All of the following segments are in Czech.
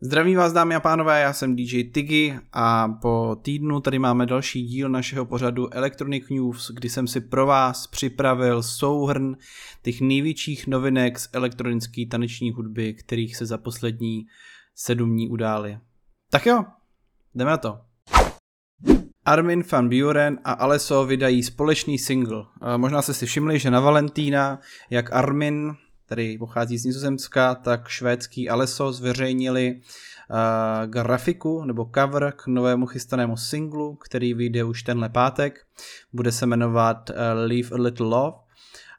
Zdravím vás dámy a pánové, já jsem DJ Tiggy a po týdnu tady máme další díl našeho pořadu Electronic News, kdy jsem si pro vás připravil souhrn těch největších novinek z elektronické taneční hudby, kterých se za poslední sedm dní udály. Tak jo, jdeme na to. Armin van Buren a Aleso vydají společný single. Možná jste si všimli, že na Valentína, jak Armin který pochází z Nizozemska, tak švédský Aleso zveřejnili uh, grafiku nebo cover k novému chystanému singlu, který vyjde už tenhle pátek. Bude se jmenovat uh, Leave a Little Love.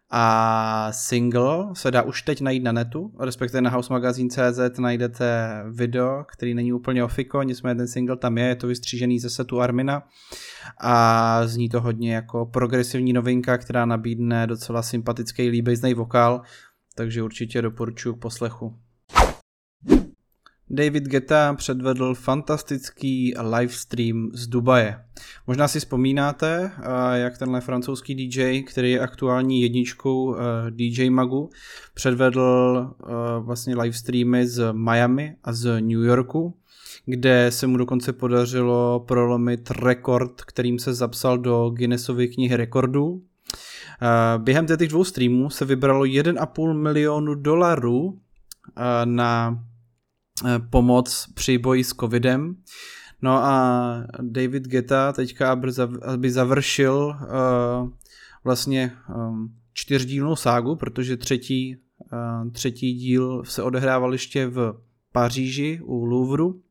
A single se dá už teď najít na netu, respektive na housemagazine.cz najdete video, který není úplně ofiko, nicméně ten single tam je, je to vystřížený ze setu Armina a zní to hodně jako progresivní novinka, která nabídne docela sympatický líbejznej vokál, takže určitě doporučuji k poslechu. David Geta předvedl fantastický livestream z Dubaje. Možná si vzpomínáte, jak tenhle francouzský DJ, který je aktuální jedničkou DJ Magu, předvedl vlastně livestreamy z Miami a z New Yorku, kde se mu dokonce podařilo prolomit rekord, kterým se zapsal do Guinnessovy knihy rekordů Eh, během těch dvou streamů se vybralo 1,5 milionu dolarů eh, na eh, pomoc při boji s covidem. No a David Geta teďka, aby završil vlastně čtyřdílnou ságu, protože třetí, třetí díl se odehrával ještě v Paříži u Louvru,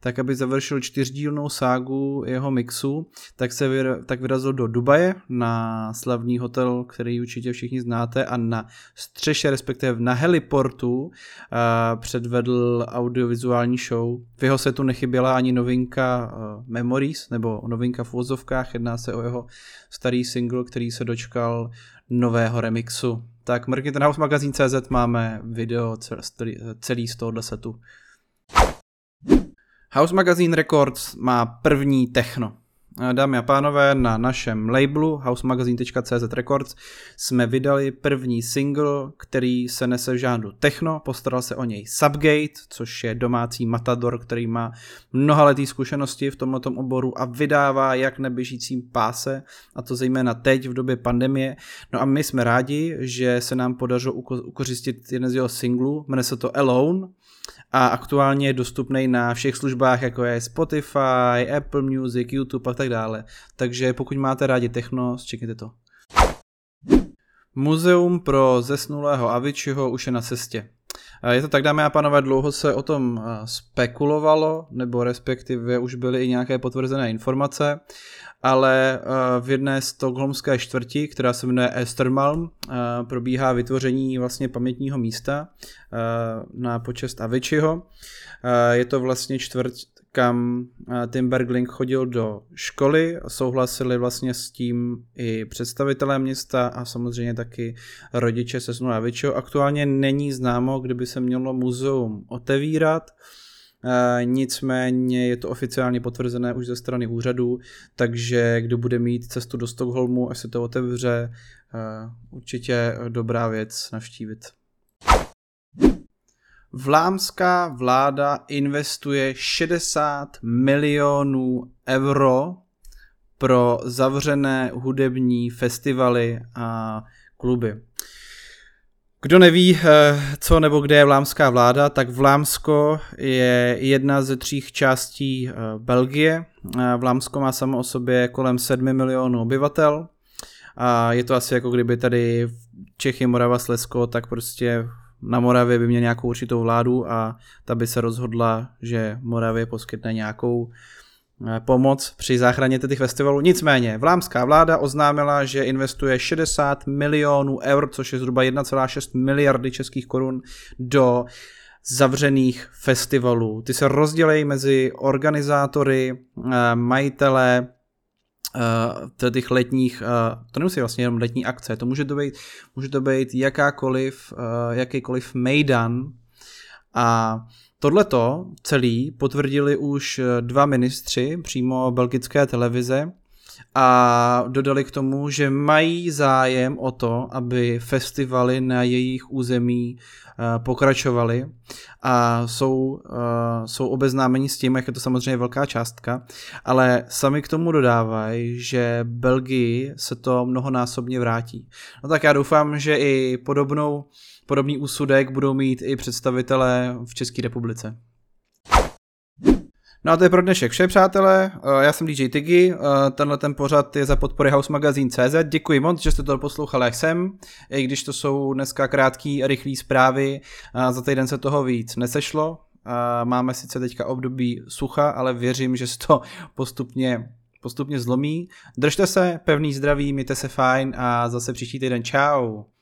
tak aby završil čtyřdílnou ságu jeho mixu, tak se vyra, tak vyrazil do Dubaje na slavný hotel, který určitě všichni znáte a na střeše, respektive na heliportu uh, předvedl audiovizuální show. V jeho setu nechyběla ani novinka uh, Memories, nebo novinka v vozovkách, jedná se o jeho starý single, který se dočkal nového remixu. Tak mrkněte na housemagazine.cz máme video celý z tohohle setu. House Magazine Records má první techno. Dámy a pánové, na našem labelu housemagazine.cz Records jsme vydali první single, který se nese v žánru techno, postaral se o něj Subgate, což je domácí matador, který má mnohaletý zkušenosti v tomto oboru a vydává jak neběžícím páse, a to zejména teď v době pandemie. No a my jsme rádi, že se nám podařilo ukořistit jeden z jeho singlů, jmenuje se to Alone, a aktuálně je dostupný na všech službách, jako je Spotify, Apple Music, YouTube a tak dále. Takže pokud máte rádi techno, čekněte to. Muzeum pro zesnulého Aviciiho už je na cestě. Je to tak, dámy a pánové, dlouho se o tom spekulovalo, nebo respektive už byly i nějaké potvrzené informace, ale v jedné stokholmské čtvrti, která se jmenuje Estermalm, probíhá vytvoření vlastně pamětního místa na počest Aviciiho. Je to vlastně čtvrť, kam Tim Bergling chodil do školy, souhlasili vlastně s tím i představitelé města a samozřejmě taky rodiče se Avicii. Aktuálně není známo, kdyby se mělo muzeum otevírat, nicméně je to oficiálně potvrzené už ze strany úřadů, takže kdo bude mít cestu do Stockholmu, až se to otevře, určitě dobrá věc navštívit. Vlámská vláda investuje 60 milionů euro pro zavřené hudební festivaly a kluby. Kdo neví, eh, co nebo kde je vlámská vláda, tak Vlámsko je jedna ze tří částí eh, Belgie. Eh, Vlámsko má samo o sobě kolem 7 milionů obyvatel. A je to asi jako kdyby tady Čechy, Morava, Slesko, tak prostě na Moravě by měl nějakou určitou vládu a ta by se rozhodla, že Moravě poskytne nějakou eh, pomoc při záchraně těch festivalů. Nicméně, vlámská vláda oznámila, že investuje 60 milionů eur, což je zhruba 1,6 miliardy českých korun do zavřených festivalů. Ty se rozdělejí mezi organizátory, eh, majitele, uh, těch letních, uh, to nemusí vlastně jenom letní akce, to může to být, může to být jakákoliv, uh, jakýkoliv mejdan. A tohleto celý potvrdili už dva ministři přímo belgické televize, a dodali k tomu, že mají zájem o to, aby festivaly na jejich území uh, pokračovaly a jsou, uh, jsou obeznámeni s tím, jak je to samozřejmě velká částka, ale sami k tomu dodávají, že Belgii se to mnohonásobně vrátí. No tak já doufám, že i podobnou, podobný úsudek budou mít i představitelé v České republice. No a to je pro dnešek vše, přátelé. Eh, já jsem DJ Tiggy, eh, tenhle ten pořad je za podpory House Magazine CZ. Děkuji moc, že jste to poslouchali jak jsem, i když to jsou dneska a rychlý zprávy, za týden se toho víc nesešlo. Máme sice teďka období sucha, ale věřím, že se to postupně postupně zlomí. Držte se, pevný zdraví, mějte se fajn a zase příští týden. Ciao.